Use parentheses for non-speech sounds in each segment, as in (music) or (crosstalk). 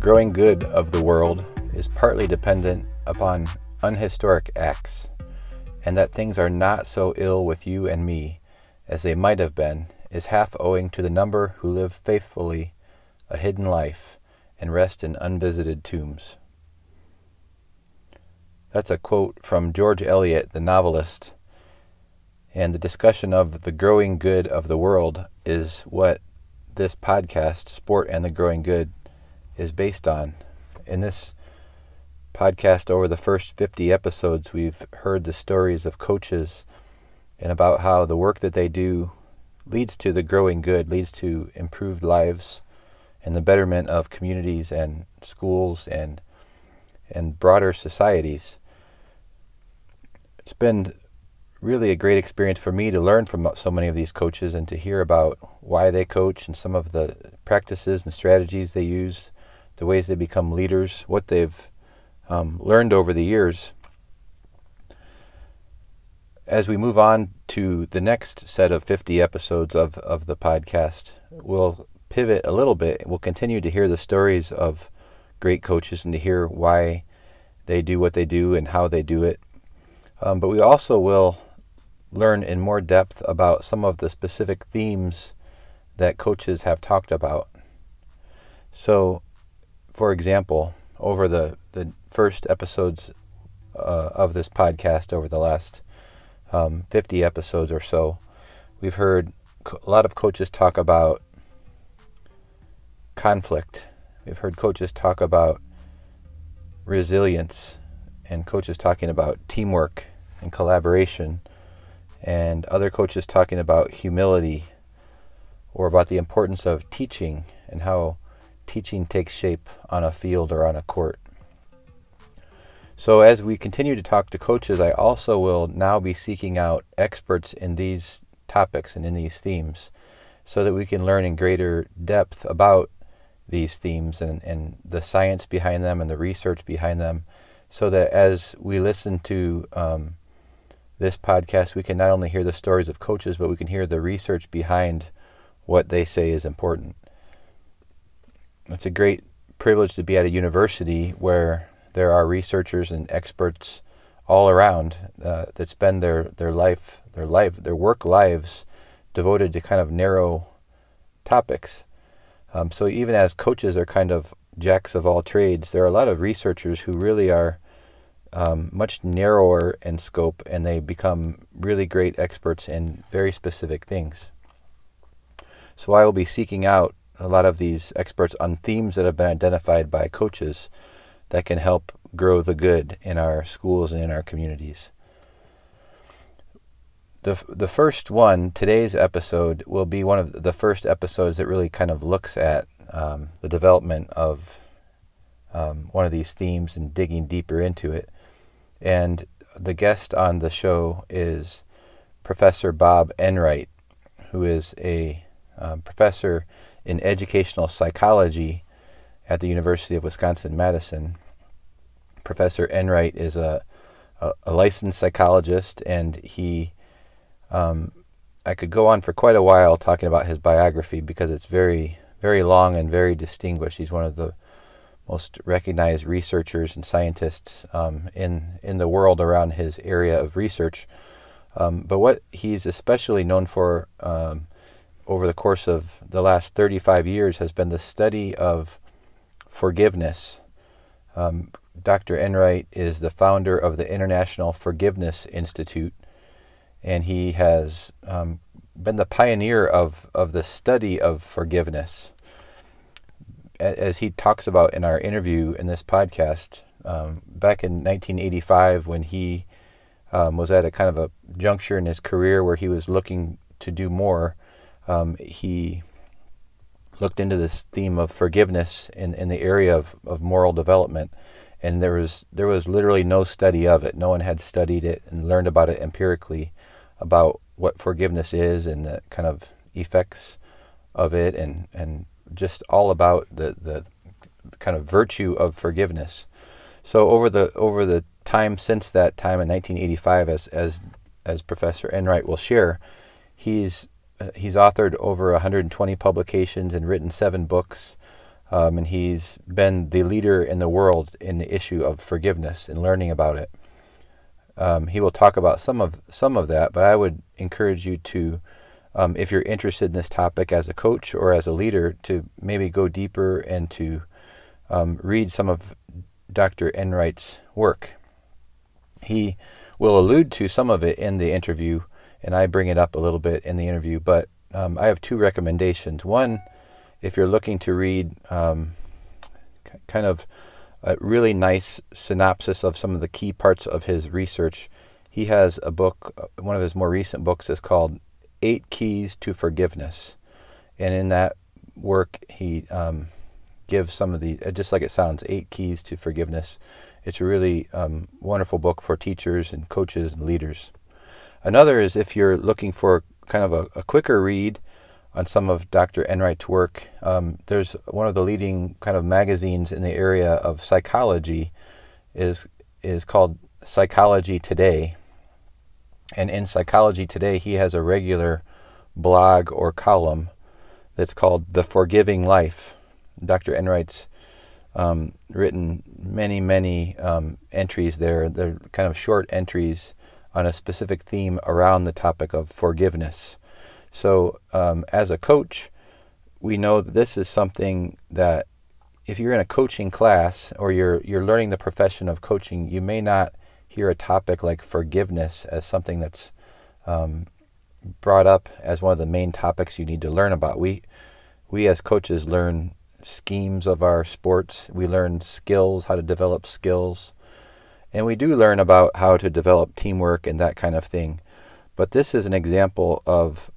growing good of the world is partly dependent upon unhistoric acts, and that things are not so ill with you and me as they might have been is half owing to the number who live faithfully a hidden life and rest in unvisited tombs. That's a quote from George Eliot, the novelist. And the discussion of the growing good of the world is what this podcast, Sport and the Growing Good, is based on. In this podcast, over the first 50 episodes, we've heard the stories of coaches and about how the work that they do leads to the growing good, leads to improved lives and the betterment of communities and schools and and broader societies. It's been really a great experience for me to learn from so many of these coaches and to hear about why they coach and some of the practices and strategies they use, the ways they become leaders, what they've um, learned over the years. As we move on to the next set of 50 episodes of, of the podcast, we'll pivot a little bit. We'll continue to hear the stories of great coaches and to hear why they do what they do and how they do it. Um, but we also will learn in more depth about some of the specific themes that coaches have talked about. So, for example, over the, the first episodes uh, of this podcast, over the last um, 50 episodes or so, we've heard a lot of coaches talk about conflict. We've heard coaches talk about resilience and coaches talking about teamwork and collaboration and other coaches talking about humility or about the importance of teaching and how teaching takes shape on a field or on a court. So, as we continue to talk to coaches, I also will now be seeking out experts in these topics and in these themes so that we can learn in greater depth about these themes and, and the science behind them and the research behind them so that as we listen to um, this podcast, we can not only hear the stories of coaches, but we can hear the research behind what they say is important. It's a great privilege to be at a university where there are researchers and experts all around uh, that spend their, their life, their life, their work lives devoted to kind of narrow topics. Um, so even as coaches are kind of jacks of all trades, there are a lot of researchers who really are um, much narrower in scope and they become really great experts in very specific things. So I will be seeking out a lot of these experts on themes that have been identified by coaches that can help grow the good in our schools and in our communities. The, the first one, today's episode, will be one of the first episodes that really kind of looks at um, the development of um, one of these themes and digging deeper into it. And the guest on the show is Professor Bob Enright, who is a um, professor in educational psychology at the University of Wisconsin Madison. Professor Enright is a, a, a licensed psychologist, and he, um, I could go on for quite a while talking about his biography because it's very, very long and very distinguished. He's one of the most recognized researchers and scientists um, in in the world around his area of research. Um, but what he's especially known for um, over the course of the last 35 years has been the study of forgiveness. Um, Dr. Enright is the founder of the International Forgiveness Institute, and he has um, been the pioneer of, of the study of forgiveness as he talks about in our interview in this podcast, um, back in 1985, when he um, was at a kind of a juncture in his career where he was looking to do more, um, he looked into this theme of forgiveness in, in the area of, of moral development. And there was there was literally no study of it. No one had studied it and learned about it empirically, about what forgiveness is and the kind of effects of it and, and just all about the, the kind of virtue of forgiveness. So over the over the time since that time in 1985, as as as Professor Enright will share, he's he's authored over 120 publications and written seven books. um, and he's been the leader in the world in the issue of forgiveness and learning about it. Um, he will talk about some of some of that, but I would encourage you to, um, if you're interested in this topic as a coach or as a leader, to maybe go deeper and to um, read some of Dr. Enright's work. He will allude to some of it in the interview, and I bring it up a little bit in the interview. But um, I have two recommendations. One, if you're looking to read um, kind of a really nice synopsis of some of the key parts of his research, he has a book, uh, one of his more recent books is called Eight Keys to Forgiveness. And in that work, he um, gives some of the, uh, just like it sounds, eight keys to forgiveness. It's a really um, wonderful book for teachers and coaches and leaders. Another is if you're looking for kind of a, a quicker read on some of Dr. Enright's work, um, there's one of the leading kind of magazines in the area of psychology is is called Psychology Today. And in Psychology Today, he has a regular blog or column that's called The Forgiving Life. Dr. Enright's um, written many, many um, entries there. They're kind of short entries on a specific theme around the topic of forgiveness. So, um, as a coach, we know that this is something that if you're in a coaching class or you're you're learning the profession of coaching, you may not hear a topic like forgiveness as something that's um, brought up as one of the main topics you need to learn about. We we as coaches learn schemes of our sports. We learn skills, how to develop skills. And we do learn about how to develop teamwork and that kind of thing. But this is an example of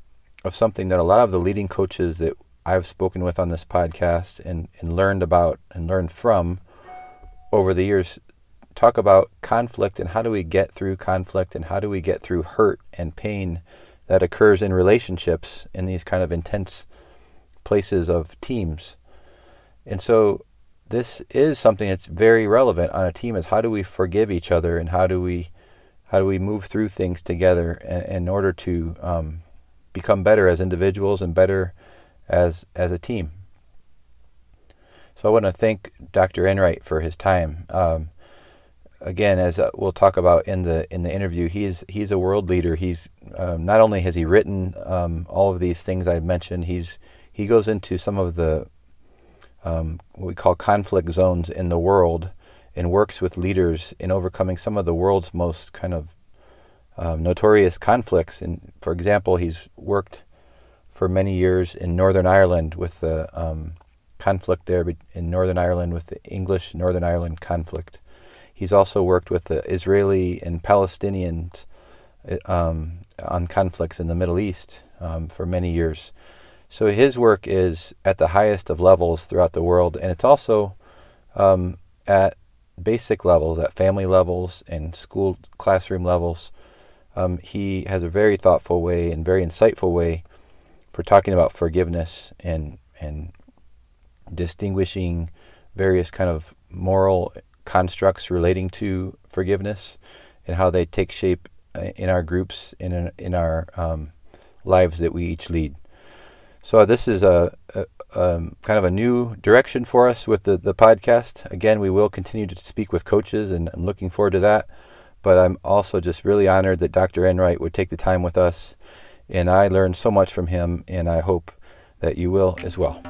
of something that a lot of the leading coaches that I've spoken with on this podcast and, and learned about and learned from over the years talk about conflict and how do we get through conflict and how do we get through hurt and pain that occurs in relationships in these kind of intense places of teams. And so this is something that's very relevant on a team is how do we forgive each other and how do we how do we move through things together in, in order to um, become better as individuals and better as as a team. So I want to thank Dr. Enright for his time. Um, again, as uh, we'll talk about in the in the interview, he's he's a world leader. He's um, not only has he written um, all of these things I mentioned, he's he goes into some of the um, what we call conflict zones in the world and works with leaders in overcoming some of the world's most kind of um, notorious conflicts. And for example, he's worked for many years in Northern Ireland with the um, conflict there in Northern Ireland with the English Northern Ireland conflict. He's also worked with the Israeli and Palestinians um, on conflicts in the Middle East um, for many years. So his work is at the highest of levels throughout the world, and it's also um, at basic levels, at family levels and school classroom levels. Um, he has a very thoughtful way and very insightful way for talking about forgiveness and and distinguishing various kind of moral constructs relating to forgiveness and how they take shape uh, in our groups in in our um, lives that we each lead. So this is a, a um, kind of a new direction for us with the, the podcast. Again, we will continue to speak with coaches, and I'm looking forward to that. But I'm also just really honored that Dr. Enright would take the time with us, and I learned so much from him, and I hope that you will as well.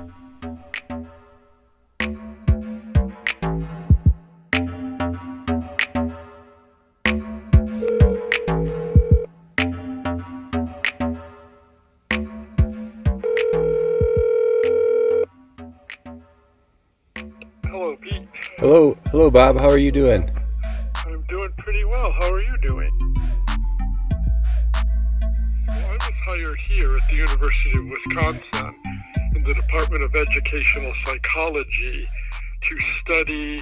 Hello, Bob. How are you doing? I'm doing pretty well. How are you doing? Well, I was hired here at the University of Wisconsin in the Department of Educational Psychology to study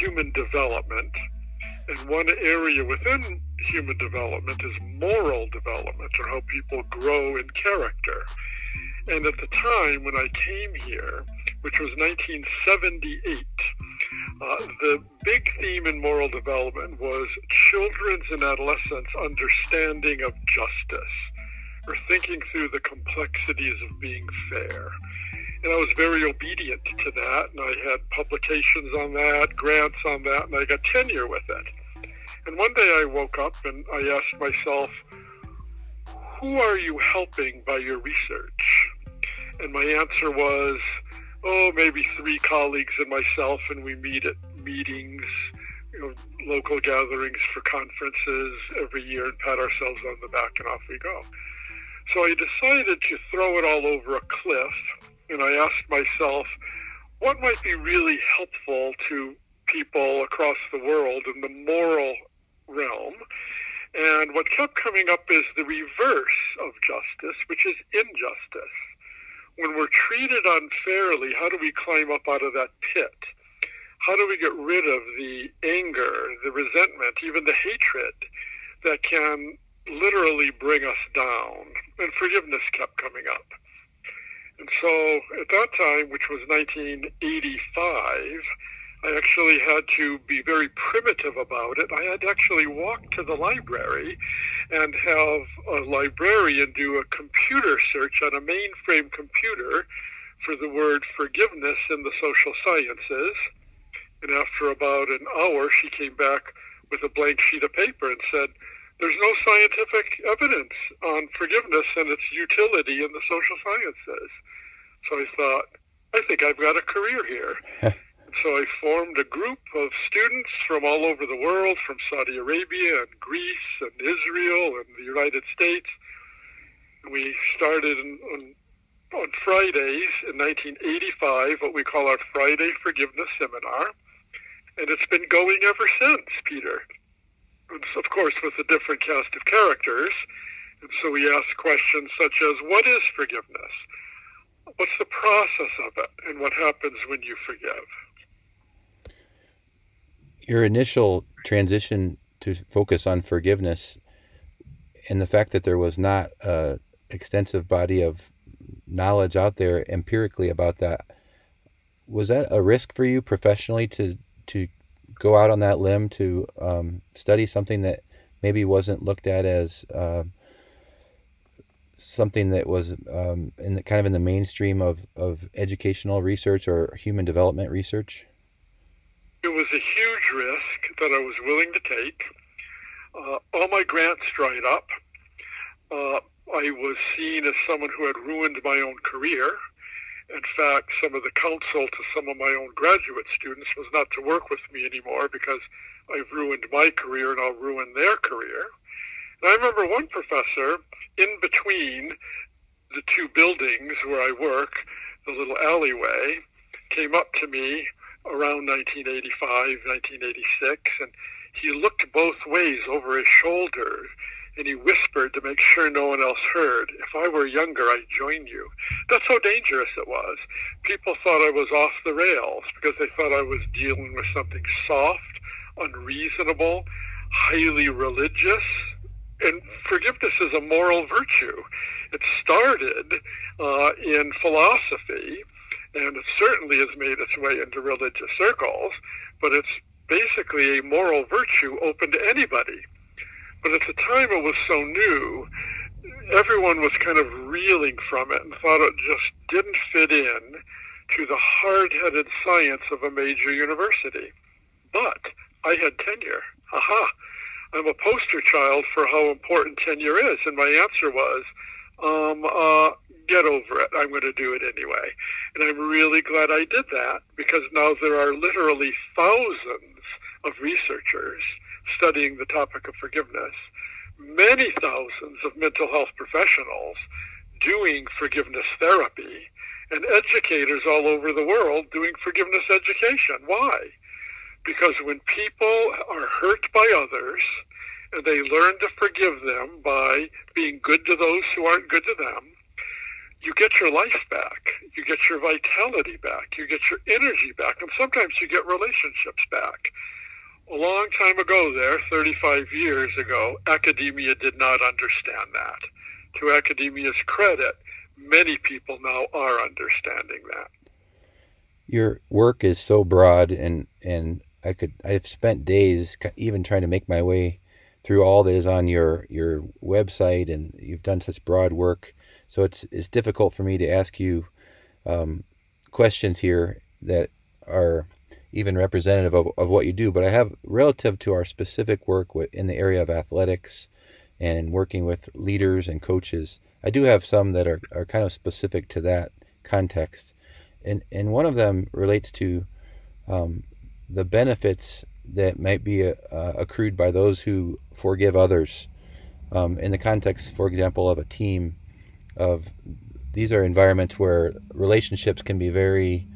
human development. And one area within human development is moral development, or how people grow in character. And at the time when I came here, which was 1978, uh, the big theme in moral development was children's and adolescents' understanding of justice or thinking through the complexities of being fair. And I was very obedient to that, and I had publications on that, grants on that, and I got tenure with it. And one day I woke up and I asked myself, who are you helping by your research? And my answer was, oh, maybe three colleagues and myself, and we meet at meetings, you know, local gatherings for conferences every year and pat ourselves on the back and off we go. So I decided to throw it all over a cliff and I asked myself, what might be really helpful to people across the world in the moral realm? And what kept coming up is the reverse of justice, which is injustice. When we're treated unfairly, how do we climb up out of that pit? How do we get rid of the anger, the resentment, even the hatred that can literally bring us down? And forgiveness kept coming up. And so at that time, which was 1985, I actually had to be very primitive about it. I had to actually walk to the library and have a librarian do a computer search on a mainframe computer for the word forgiveness in the social sciences. And after about an hour, she came back with a blank sheet of paper and said, there's no scientific evidence on forgiveness and its utility in the social sciences. So I thought, I think I've got a career here. (laughs) so I formed a group of students from all over the world, from Saudi Arabia and Greece and Israel and the United States. We started on, on Fridays in 1985, what we call our Friday Forgiveness Seminar. And it's been going ever since, Peter of course, with a different cast of characters. And so we ask questions such as, what is forgiveness? What's the process of it? And what happens when you forgive? Your initial transition to focus on forgiveness and the fact that there was not a extensive body of knowledge out there empirically about that was that a risk for you professionally to to go out on that limb to um, study something that maybe wasn't looked at as uh, something that was um, in the, kind of in the mainstream of, of educational research or human development research? It was a huge risk that I was willing to take. Uh, all my grants dried up. Uh, I was seen as someone who had ruined my own career. In fact, some of the counsel to some of my own graduate students was not to work with me anymore because I've ruined my career and I'll ruin their career. And I remember one professor in between the two buildings where I work, the little alleyway, came up to me around 1985, 1986, and he looked both ways over his shoulder and he whispered to make sure no one else heard, If I were younger, I'd join you. That's how dangerous it was. People thought I was off the rails because they thought I was dealing with something soft, unreasonable, highly religious. And forgiveness is a moral virtue. It started uh, in philosophy, and it certainly has made its way into religious circles, but it's basically a moral virtue open to anybody. But at the time it was so new, everyone was kind of reeling from it and thought it just didn't fit in to the hard-headed science of a major university. But I had tenure. Aha! I'm a poster child for how important tenure is. And my answer was, um, uh, get over it. I'm going to do it anyway. And I'm really glad I did that because now there are literally thousands of researchers studying the topic of forgiveness, many thousands of mental health professionals doing forgiveness therapy, and educators all over the world doing forgiveness education. Why? Because when people are hurt by others, and they learn to forgive them by being good to those who aren't good to them, you get your life back. You get your vitality back. You get your energy back. And sometimes you get relationships back a long time ago there, 35 years ago, academia did not understand that. To academia's credit, many people now are understanding that. Your work is so broad and and I could I've spent days even trying to make my way through all that is on your your website and you've done such broad work so it's it's difficult for me to ask you um, questions here that are even representative of, of what you do, but I have relative to our specific work in the area of athletics and working with leaders and coaches. I do have some that are, are kind of specific to that context. And, and one of them relates to um, the benefits that might be uh, accrued by those who forgive others. Um, in the context, for example, of a team, of these are environments where relationships can be very,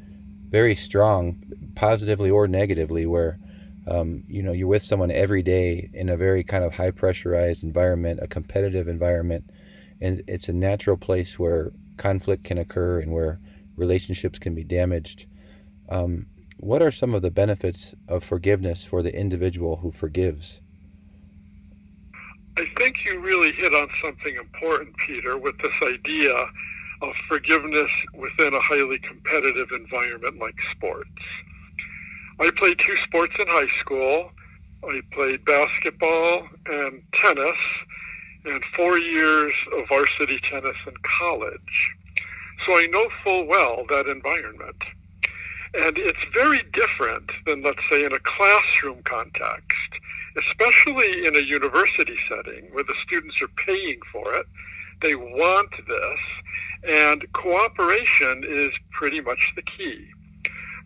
very strong, positively or negatively, where um, you know you're with someone every day in a very kind of high pressurized environment, a competitive environment, and it's a natural place where conflict can occur and where relationships can be damaged. Um, what are some of the benefits of forgiveness for the individual who forgives? I think you really hit on something important, Peter, with this idea of forgiveness within a highly competitive environment like sports. I played two sports in high school. I played basketball and tennis, and four years of varsity tennis in college. So I know full well that environment. And it's very different than, let's say, in a classroom context, especially in a university setting where the students are paying for it. They want this, and cooperation is pretty much the key.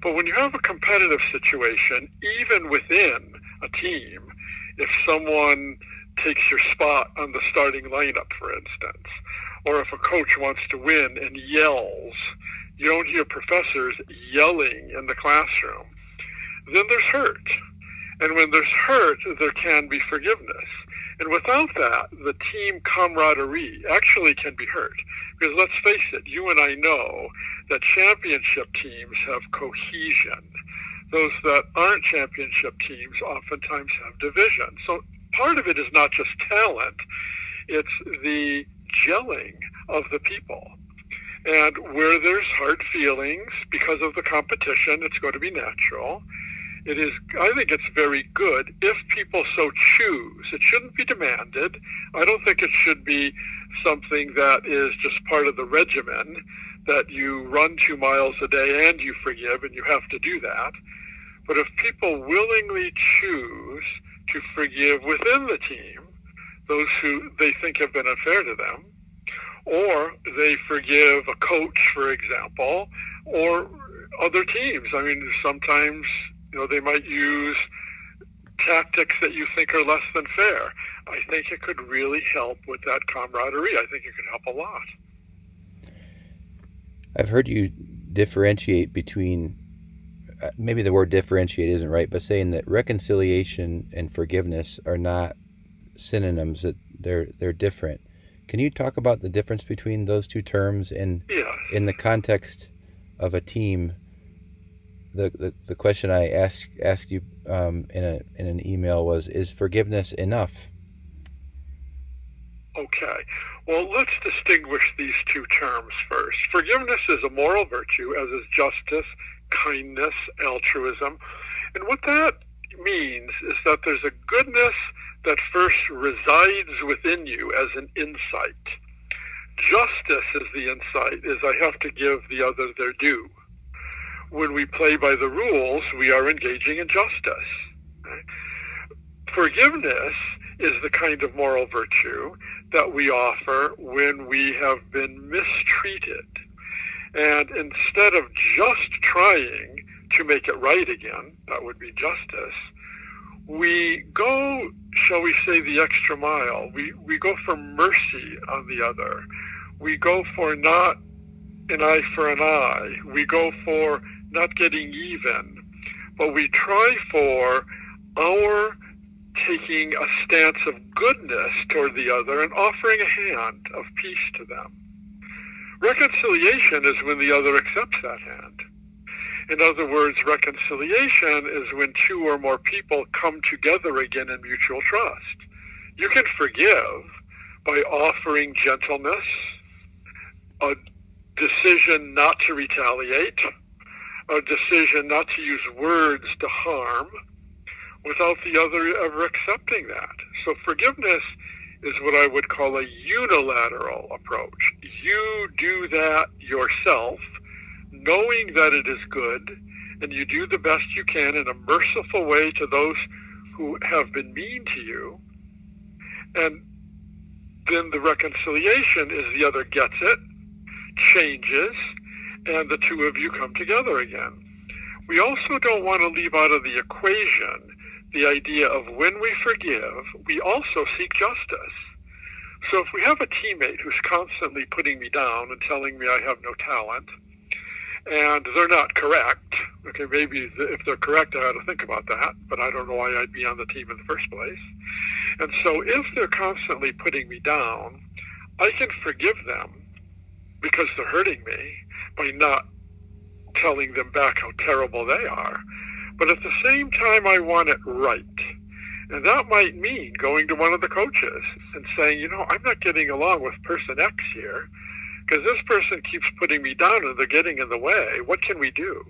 But when you have a competitive situation, even within a team, if someone takes your spot on the starting lineup, for instance, or if a coach wants to win and yells, you don't hear professors yelling in the classroom, then there's hurt. And when there's hurt, there can be forgiveness. And without that, the team camaraderie actually can be hurt. Because let's face it, you and I know that championship teams have cohesion. Those that aren't championship teams oftentimes have division. So part of it is not just talent, it's the gelling of the people. And where there's hard feelings because of the competition, it's going to be natural. It is, I think it's very good if people so choose. It shouldn't be demanded. I don't think it should be something that is just part of the regimen that you run two miles a day and you forgive and you have to do that. But if people willingly choose to forgive within the team those who they think have been unfair to them, or they forgive a coach, for example, or other teams. I mean, sometimes you know, they might use tactics that you think are less than fair. I think it could really help with that camaraderie. I think it could help a lot. I've heard you differentiate between uh, maybe the word differentiate isn't right, but saying that reconciliation and forgiveness are not synonyms that they're they're different. Can you talk about the difference between those two terms in yeah. in the context of a team the, the, the question I asked asked you um, in a in an email was is forgiveness enough? Okay. Well, let's distinguish these two terms first. Forgiveness is a moral virtue, as is justice, kindness, altruism. And what that means is that there's a goodness that first resides within you as an insight. Justice is the insight, is I have to give the other their due when we play by the rules, we are engaging in justice. Forgiveness is the kind of moral virtue that we offer when we have been mistreated. And instead of just trying to make it right again, that would be justice, we go, shall we say, the extra mile. We, we go for mercy on the other. We go for not an eye for an eye. We go for not getting even, but we try for our taking a stance of goodness toward the other and offering a hand of peace to them. Reconciliation is when the other accepts that hand. In other words, reconciliation is when two or more people come together again in mutual trust. You can forgive by offering gentleness, a decision not to retaliate, a decision not to use words to harm without the other ever accepting that. So forgiveness is what I would call a unilateral approach. You do that yourself knowing that it is good, and you do the best you can in a merciful way to those who have been mean to you. And then the reconciliation is the other gets it, changes, and the two of you come together again. We also don't want to leave out of the equation the idea of when we forgive, we also seek justice. So if we have a teammate who's constantly putting me down and telling me I have no talent, and they're not correct, okay, maybe if they're correct, I ought to think about that, but I don't know why I'd be on the team in the first place. And so if they're constantly putting me down, I can forgive them because they're hurting me by not telling them back how terrible they are. But at the same time, I want it right. And that might mean going to one of the coaches and saying, you know, I'm not getting along with person X here because this person keeps putting me down and they're getting in the way. What can we do?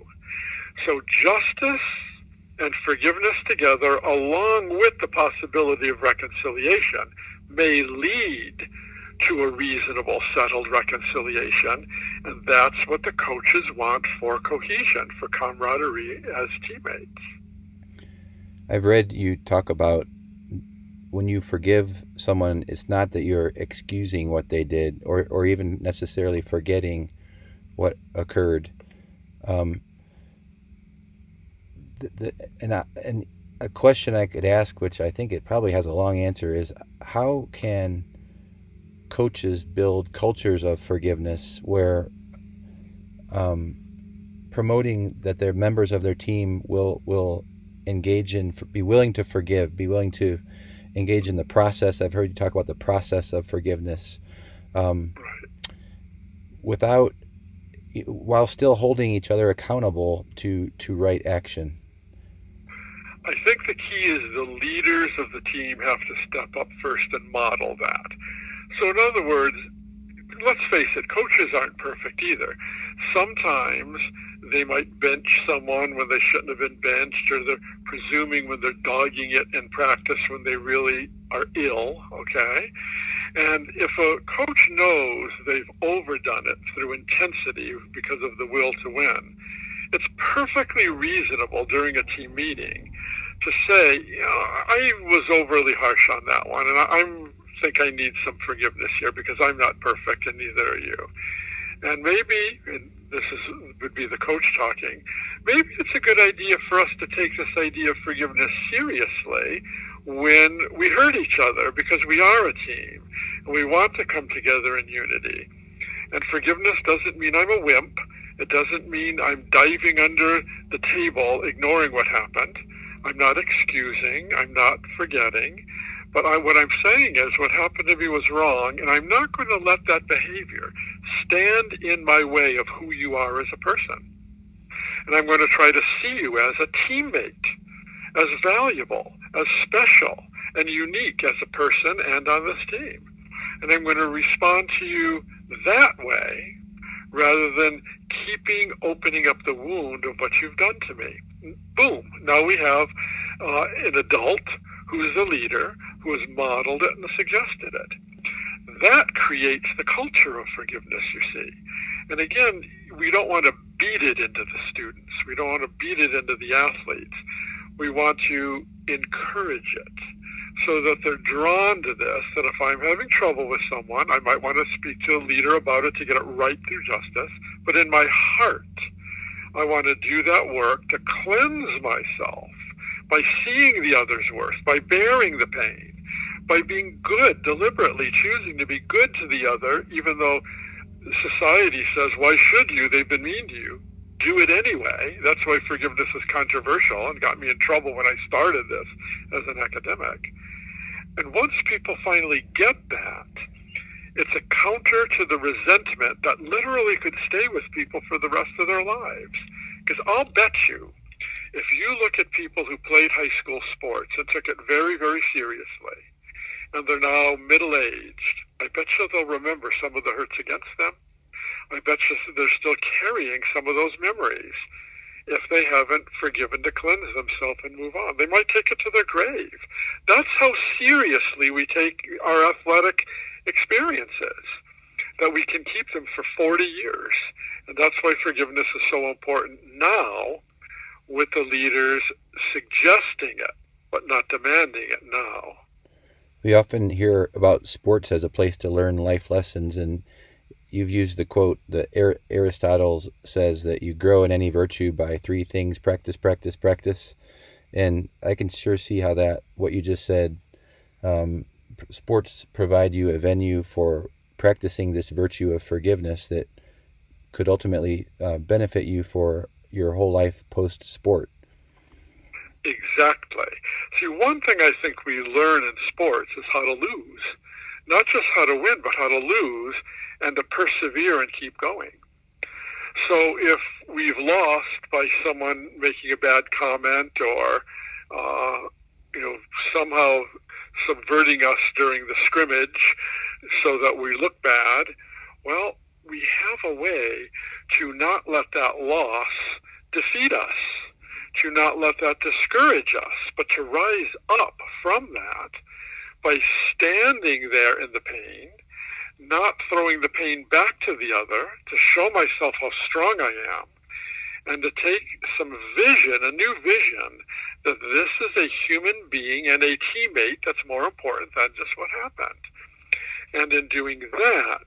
So justice and forgiveness together, along with the possibility of reconciliation, may lead to a reasonable, settled reconciliation. And that's what the coaches want for cohesion, for camaraderie as teammates. I've read you talk about when you forgive someone, it's not that you're excusing what they did or, or even necessarily forgetting what occurred. Um, the, the, and, I, and a question I could ask, which I think it probably has a long answer, is how can coaches build cultures of forgiveness where um, promoting that their members of their team will will engage in be willing to forgive be willing to engage in the process i've heard you talk about the process of forgiveness um, without while still holding each other accountable to to right action I think the key is the leaders of the team have to step up first and model that. So, in other words, let's face it, coaches aren't perfect either. Sometimes they might bench someone when they shouldn't have been benched, or they're presuming when they're dogging it in practice when they really are ill, okay? And if a coach knows they've overdone it through intensity because of the will to win, it's perfectly reasonable during a team meeting to say, you know, I was overly harsh on that one, and I'm think I need some forgiveness here because I'm not perfect and neither are you. And maybe, this is would be the coach talking, maybe it's a good idea for us to take this idea of forgiveness seriously when we hurt each other because we are a team and we want to come together in unity. And forgiveness doesn't mean I'm a wimp. It doesn't mean I'm diving under the table, ignoring what happened. I'm not excusing. I'm not forgetting. But I, what I'm saying is what happened to me was wrong, and I'm not going to let that behavior stand in my way of who you are as a person. And I'm going to try to see you as a teammate, as valuable, as special, and unique as a person and on this team. And I'm going to respond to you that way rather than keeping opening up the wound of what you've done to me. Boom. Now we have uh, an adult who is a leader who has modeled it and suggested it. That creates the culture of forgiveness, you see. And again, we don't want to beat it into the students. We don't want to beat it into the athletes. We want to encourage it so that they're drawn to this, that if I'm having trouble with someone, I might want to speak to a leader about it to get it right through justice. But in my heart, I want to do that work to cleanse myself by seeing the other's worth, by bearing the pain, by being good, deliberately choosing to be good to the other, even though society says, why should you? They've been mean to you. Do it anyway. That's why forgiveness is controversial and got me in trouble when I started this as an academic. And once people finally get that, it's a counter to the resentment that literally could stay with people for the rest of their lives. Because I'll bet you if you look at people who played high school sports and took it very, very seriously, and they're now middle-aged, I bet you they'll remember some of the hurts against them. I bet you they're still carrying some of those memories if they haven't forgiven to cleanse themselves and move on. They might take it to their grave. That's how seriously we take our athletic experiences, that we can keep them for 40 years And that's why forgiveness is so important now with the leaders suggesting it, but not demanding it now. We often hear about sports as a place to learn life lessons, and you've used the quote that Aristotle says that you grow in any virtue by three things practice, practice, practice. And I can sure see how that, what you just said, um, sports provide you a venue for practicing this virtue of forgiveness that could ultimately uh, benefit you for your whole life post sport. Exactly. See, one thing I think we learn in sports is how to lose. Not just how to win, but how to lose and to persevere and keep going. So if we've lost by someone making a bad comment or, uh, you know, somehow subverting us during the scrimmage so that we look bad, well, we have a way to not let that loss defeat us, to not let that discourage us, but to rise up from that by standing there in the pain, not throwing the pain back to the other, to show myself how strong I am, and to take some vision, a new vision, that this is a human being and a teammate that's more important than just what happened. And in doing that,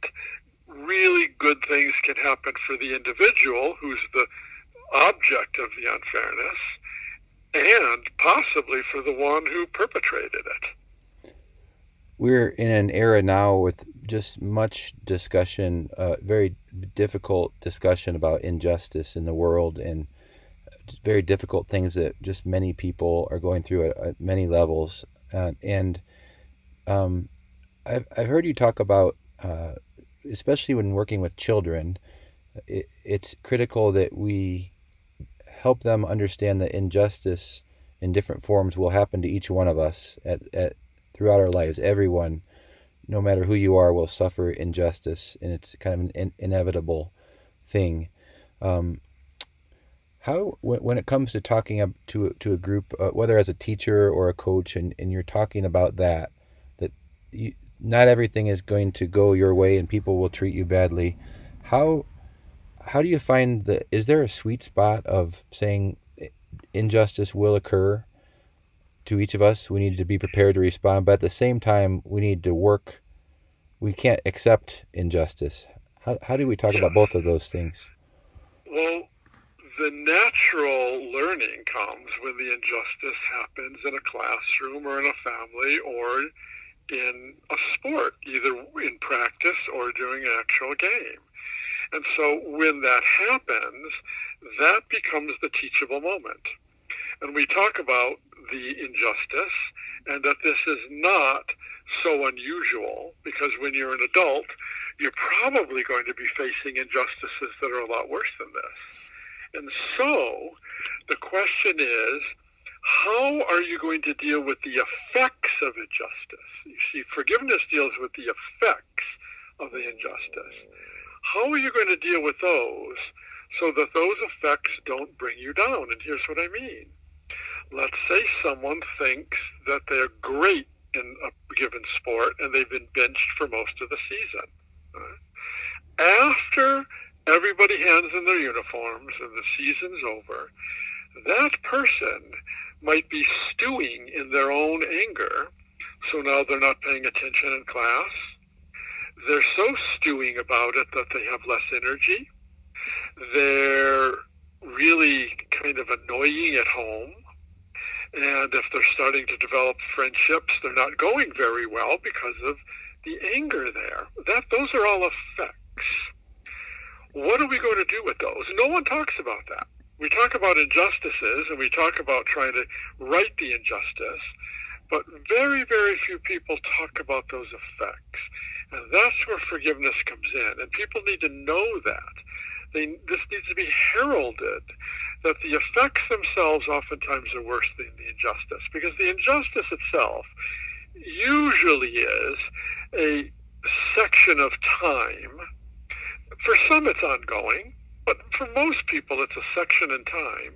really good things can happen for the individual who's the object of the unfairness and possibly for the one who perpetrated it. We're in an era now with just much discussion, uh, very difficult discussion about injustice in the world and very difficult things that just many people are going through at, at many levels. Uh, and um, I've, I've heard you talk about, uh, especially when working with children, it, it's critical that we help them understand that injustice in different forms will happen to each one of us at, at throughout our lives. Everyone, no matter who you are, will suffer injustice, and it's kind of an in, inevitable thing. Um, how when, when it comes to talking to to a group, uh, whether as a teacher or a coach, and, and you're talking about that, that you, not everything is going to go your way, and people will treat you badly. How how do you find the is there a sweet spot of saying injustice will occur to each of us? We need to be prepared to respond, but at the same time, we need to work. We can't accept injustice. How, how do we talk about both of those things? Well, the natural learning comes when the injustice happens in a classroom or in a family or in a sport, either in practice or during an actual game. And so when that happens, that becomes the teachable moment. And we talk about the injustice and that this is not so unusual because when you're an adult, you're probably going to be facing injustices that are a lot worse than this. And so the question is, how are you going to deal with the effects of injustice? You see, forgiveness deals with the effects of the injustice. How are you going to deal with those so that those effects don't bring you down? And here's what I mean. Let's say someone thinks that they're great in a given sport and they've been benched for most of the season. Right? After everybody hands in their uniforms and the season's over, that person might be stewing in their own anger. So now they're not paying attention in class they're so stewing about it that they have less energy. They're really kind of annoying at home. And if they're starting to develop friendships, they're not going very well because of the anger there. That those are all effects. What are we going to do with those? No one talks about that. We talk about injustices and we talk about trying to right the injustice, but very, very few people talk about those effects. And that's where forgiveness comes in. And people need to know that. They, this needs to be heralded that the effects themselves oftentimes are worse than the injustice because the injustice itself usually is a section of time. For some, it's ongoing, but for most people, it's a section in time.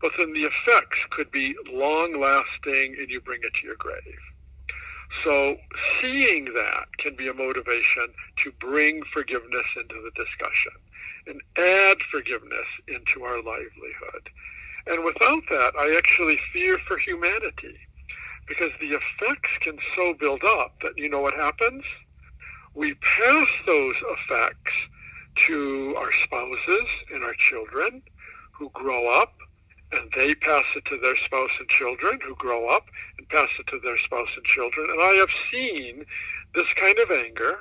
But then the effects could be long lasting and you bring it to your grave. So seeing that can be a motivation to bring forgiveness into the discussion. and add forgiveness into our livelihood. And without that, I actually fear for humanity because the effects can so build up that you know what happens? We pass those effects to our spouses and our children who grow up and they pass it to their spouse and children who grow up and pass it to their spouse and children. And I have seen this kind of anger,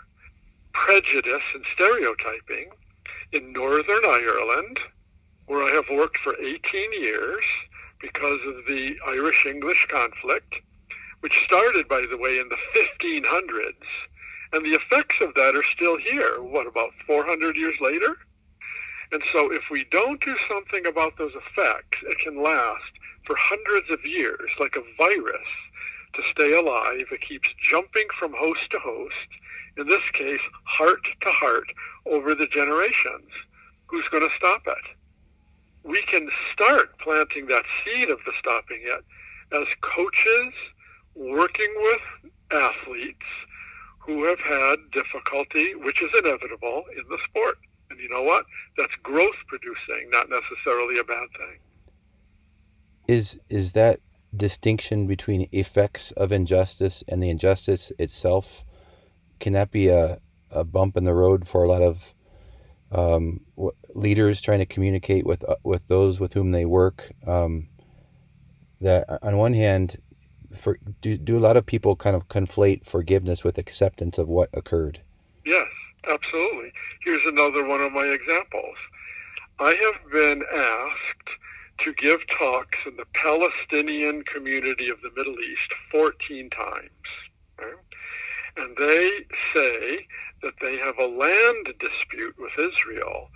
prejudice, and stereotyping in Northern Ireland, where I have worked for 18 years because of the Irish English conflict, which started, by the way, in the 1500s. And the effects of that are still here, what, about 400 years later? And so if we don't do something about those effects, it can last for hundreds of years, like a virus, to stay alive. It keeps jumping from host to host, in this case, heart to heart, over the generations. Who's going to stop it? We can start planting that seed of the stopping it as coaches working with athletes who have had difficulty, which is inevitable in the sport. And you know what? That's growth producing, not necessarily a bad thing. Is is that distinction between effects of injustice and the injustice itself? Can that be a, a bump in the road for a lot of um, leaders trying to communicate with uh, with those with whom they work? Um, that on one hand, for do, do a lot of people kind of conflate forgiveness with acceptance of what occurred? Yes, absolutely. Here's another one of my examples. I have been asked to give talks in the Palestinian community of the Middle East 14 times. Right? And they say that they have a land dispute with Israel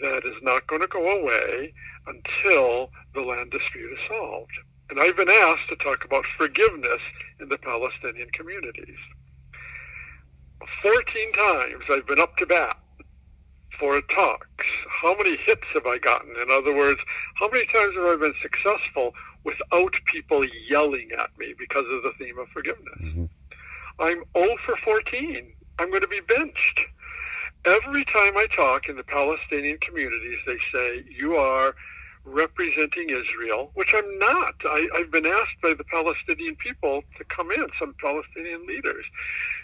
that is not going to go away until the land dispute is solved. And I've been asked to talk about forgiveness in the Palestinian communities. 14 times I've been up to bat for talks. How many hits have I gotten? In other words, how many times have I been successful without people yelling at me because of the theme of forgiveness? Mm-hmm. I'm 0 for 14. I'm going to be benched. Every time I talk in the Palestinian communities, they say, you are representing Israel, which I'm not. I, have been asked by the Palestinian people to come in, some Palestinian leaders.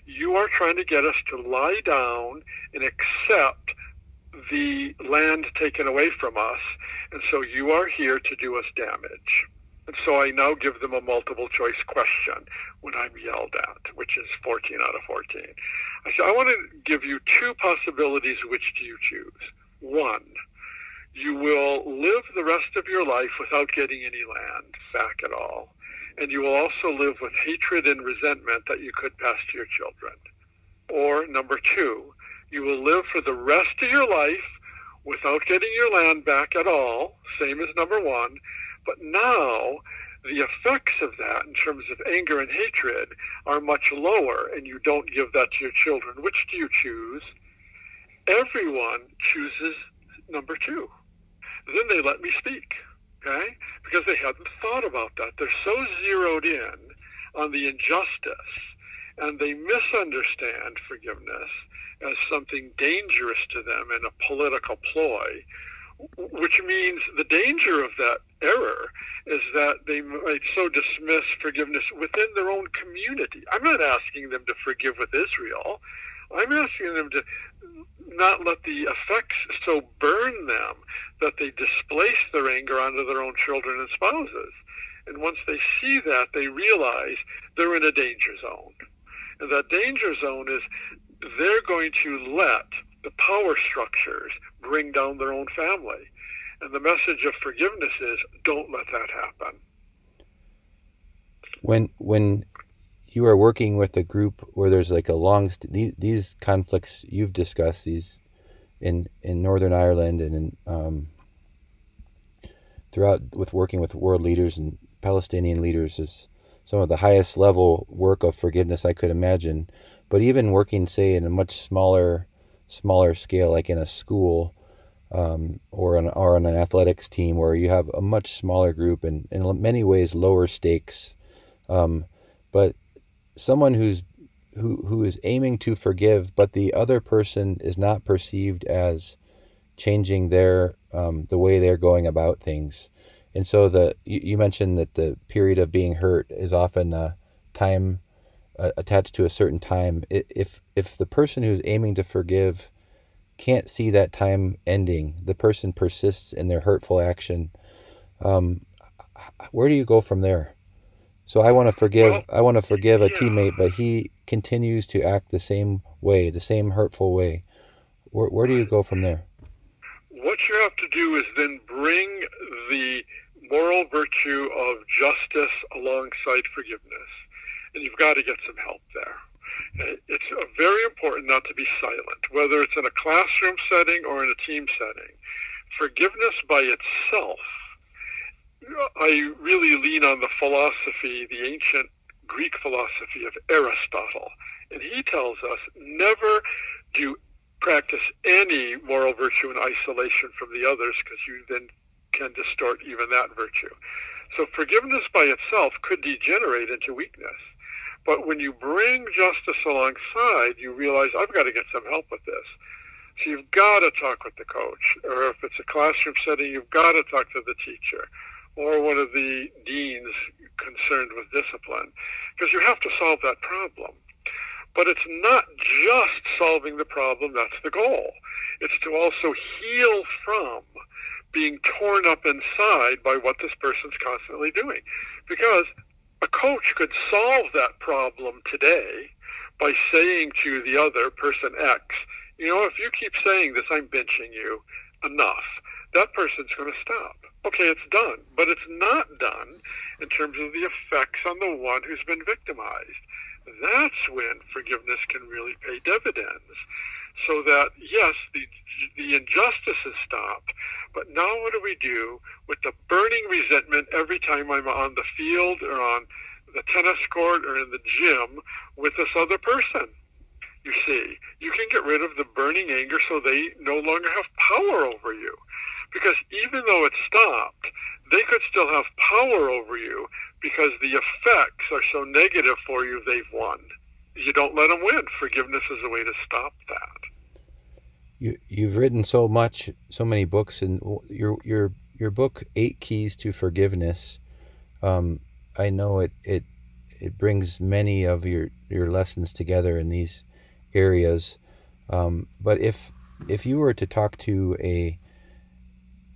You are trying to get us to lie down and accept the land taken away from us, and so you are here to do us damage. And so I now give them a multiple choice question when I'm yelled at, which is 14 out of 14. I say, I want to give you two possibilities. Which do you choose? One, you will live the rest of your life without getting any land back at all. And you will also live with hatred and resentment that you could pass to your children. Or number two, you will live for the rest of your life without getting your land back at all, same as number one. But now the effects of that in terms of anger and hatred are much lower, and you don't give that to your children. Which do you choose? Everyone chooses number two. Then they let me speak, okay? Because they hadn't thought about that. They're so zeroed in on the injustice, and they misunderstand forgiveness as something dangerous to them and a political ploy, which means the danger of that error is that they might so dismiss forgiveness within their own community. I'm not asking them to forgive with Israel. I'm asking them to not let the effects so burn them that they displace their anger onto their own children and spouses. And once they see that, they realize they're in a danger zone. And that danger zone is they're going to let the power structures bring down their own family. And the message of forgiveness is don't let that happen. When when you are working with a group where there's like a long st- these, conflicts you've discussed these in in Northern Ireland and in um, throughout with working with world leaders and Palestinian leaders is some of the highest level work of forgiveness I could imagine. But even working, say, in a much smaller smaller scale, like in a school um, or an or on an athletics team, where you have a much smaller group and in many ways lower stakes, um, but someone who's who who is aiming to forgive, but the other person is not perceived as changing their um, the way they're going about things. And so the you, you mentioned that the period of being hurt is often a time uh, attached to a certain time. If if the person who's aiming to forgive can't see that time ending, the person persists in their hurtful action. Um, where do you go from there? So I want to forgive. I want to forgive a teammate, but he continues to act the same way, the same hurtful way. Where, where do you go from there? What you have to do is then bring the moral virtue of justice alongside forgiveness, and you've got to get some help there. It's uh, very important not to be silent, whether it's in a classroom setting or in a team setting. Forgiveness by itself, I really lean on the philosophy, the ancient Greek philosophy of Aristotle. And he tells us never do practice any moral virtue in isolation from the others because you then can distort even that virtue. So forgiveness by itself could degenerate into weakness. But when you bring justice alongside, you realize I've got to get some help with this. So you've got to talk with the coach, or if it's a classroom setting, you've got to talk to the teacher, or one of the deans concerned with discipline, because you have to solve that problem. But it's not just solving the problem that's the goal. It's to also heal from being torn up inside by what this person's constantly doing. Because a coach could solve that problem today by saying to the other person X, you know, if you keep saying this, I'm benching you enough. That person's going to stop. Okay, it's done. But it's not done in terms of the effects on the one who's been victimized. That's when forgiveness can really pay dividends. So that, yes, the, the injustice is stopped, but now what do we do with the burning resentment every time I'm on the field or on the tennis court or in the gym with this other person? You see, you can get rid of the burning anger so they no longer have power over you. Because even though it stopped, they could still have power over you because the effects are so negative for you, they've won. You don't let them win. Forgiveness is a way to stop that you you've written so much, so many books, and your your your book, Eight Keys to Forgiveness. Um, I know it it it brings many of your your lessons together in these areas. Um, but if if you were to talk to a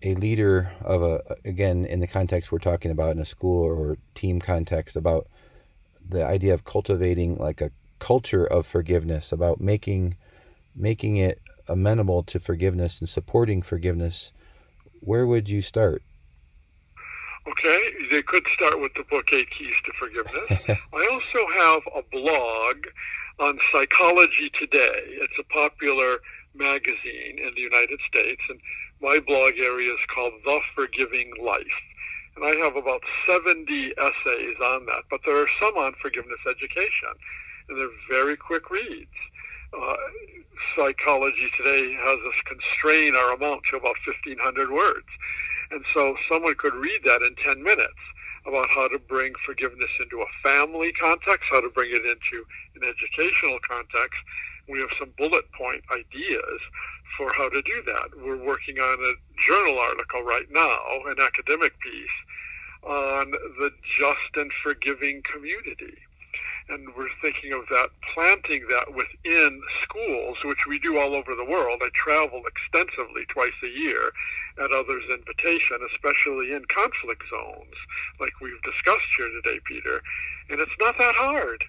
a leader of a again in the context we're talking about in a school or team context about the idea of cultivating like a culture of forgiveness about making making it amenable to forgiveness and supporting forgiveness, where would you start? Okay, they could start with the book Eight Keys to Forgiveness. (laughs) I also have a blog on Psychology Today. It's a popular magazine in the United States, and my blog area is called The Forgiving Life. And I have about 70 essays on that, but there are some on forgiveness education, and they're very quick reads. Uh, psychology today has us constrain our amount to about 1,500 words. And so someone could read that in 10 minutes about how to bring forgiveness into a family context, how to bring it into an educational context. We have some bullet point ideas for how to do that. We're working on a journal article right now, an academic piece, on the just and forgiving community and we're thinking of that, planting that within schools, which we do all over the world. I travel extensively twice a year at others' invitation, especially in conflict zones, like we've discussed here today, Peter. And it's not that hard.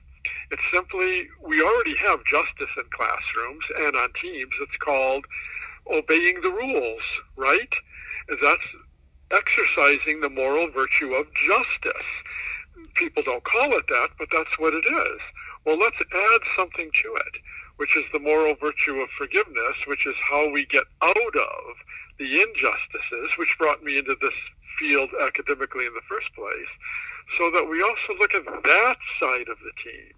It's simply, we already have justice in classrooms and on teams. It's called obeying the rules, right? That's exercising the moral virtue of justice people don't call it that, but that's what it is. Well, let's add something to it, which is the moral virtue of forgiveness, which is how we get out of the injustices, which brought me into this field academically in the first place, so that we also look at that side of the team,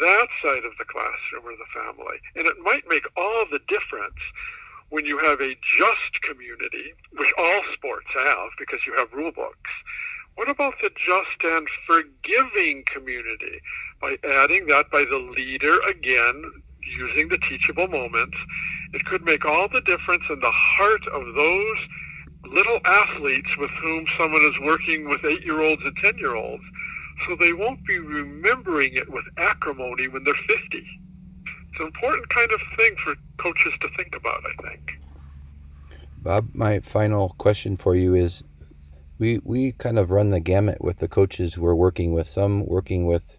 that side of the classroom or the family. And it might make all the difference when you have a just community, which all sports have because you have rule books, what about the just and forgiving community? By adding that by the leader again, using the teachable moments, It could make all the difference in the heart of those little athletes with whom someone is working with eight year olds and 10 year olds. So they won't be remembering it with acrimony when they're 50. It's an important kind of thing for coaches to think about, I think. Bob, my final question for you is we, we kind of run the gamut with the coaches we're working with, some working with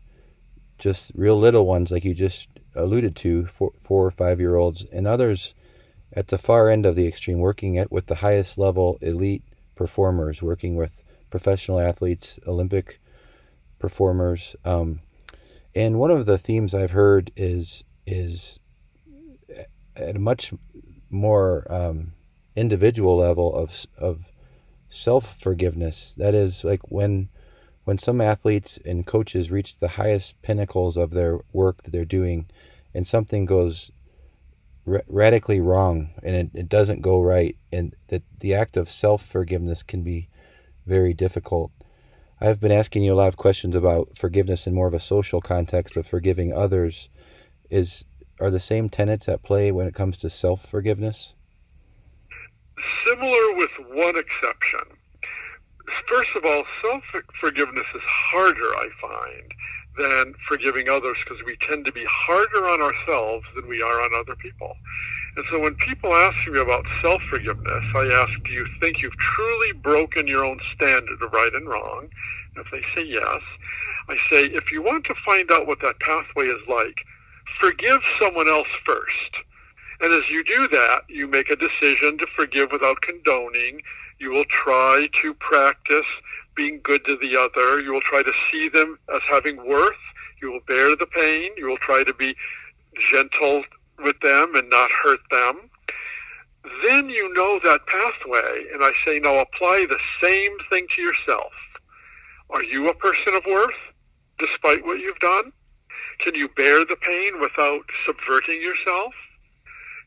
just real little ones, like you just alluded to, four, four or five year olds, and others at the far end of the extreme, working at with the highest level elite performers, working with professional athletes, Olympic performers. Um, and one of the themes I've heard is is at a much more um, individual level of of self forgiveness. That is like when when some athletes and coaches reach the highest pinnacles of their work that they're doing, and something goes ra- radically wrong and it, it doesn't go right, and that the act of self forgiveness can be very difficult. I've been asking you a lot of questions about forgiveness in more of a social context of forgiving others. Is are the same tenets at play when it comes to self forgiveness? Similar with one exception. First of all, self forgiveness is harder, I find, than forgiving others because we tend to be harder on ourselves than we are on other people. And so when people ask me about self forgiveness, I ask, do you think you've truly broken your own standard of right and wrong? And if they say yes, I say, if you want to find out what that pathway is like, forgive someone else first. And as you do that, you make a decision to forgive without condoning. You will try to practice being good to the other. You will try to see them as having worth. You will bear the pain. You will try to be gentle with them and not hurt them. Then you know that pathway, and I say, now apply the same thing to yourself. Are you a person of worth despite what you've done? Can you bear the pain without subverting yourself?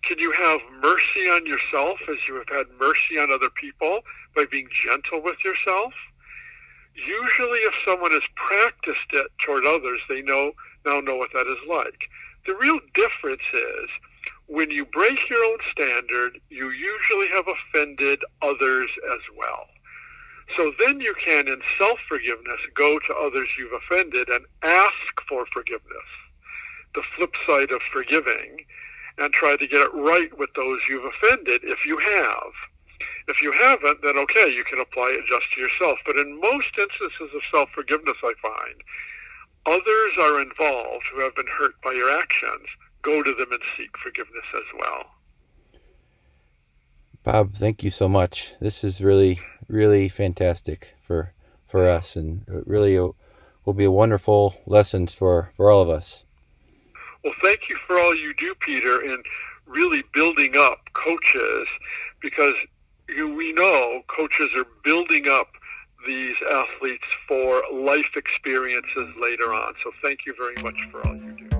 Can you have mercy on yourself as you have had mercy on other people by being gentle with yourself? Usually if someone has practiced it toward others, they know now know what that is like. The real difference is when you break your own standard, you usually have offended others as well. So then you can, in self-forgiveness, go to others you've offended and ask for forgiveness. The flip side of forgiving and try to get it right with those you've offended if you have. If you haven't, then okay, you can apply it just to yourself. But in most instances of self-forgiveness, I find, others are involved who have been hurt by your actions. Go to them and seek forgiveness as well. Bob, thank you so much. This is really, really fantastic for for us, and really will be a wonderful lessons for for all of us. Well, thank you for all you do, Peter, in really building up coaches, because you, we know coaches are building up these athletes for life experiences later on. So thank you very much for all you do.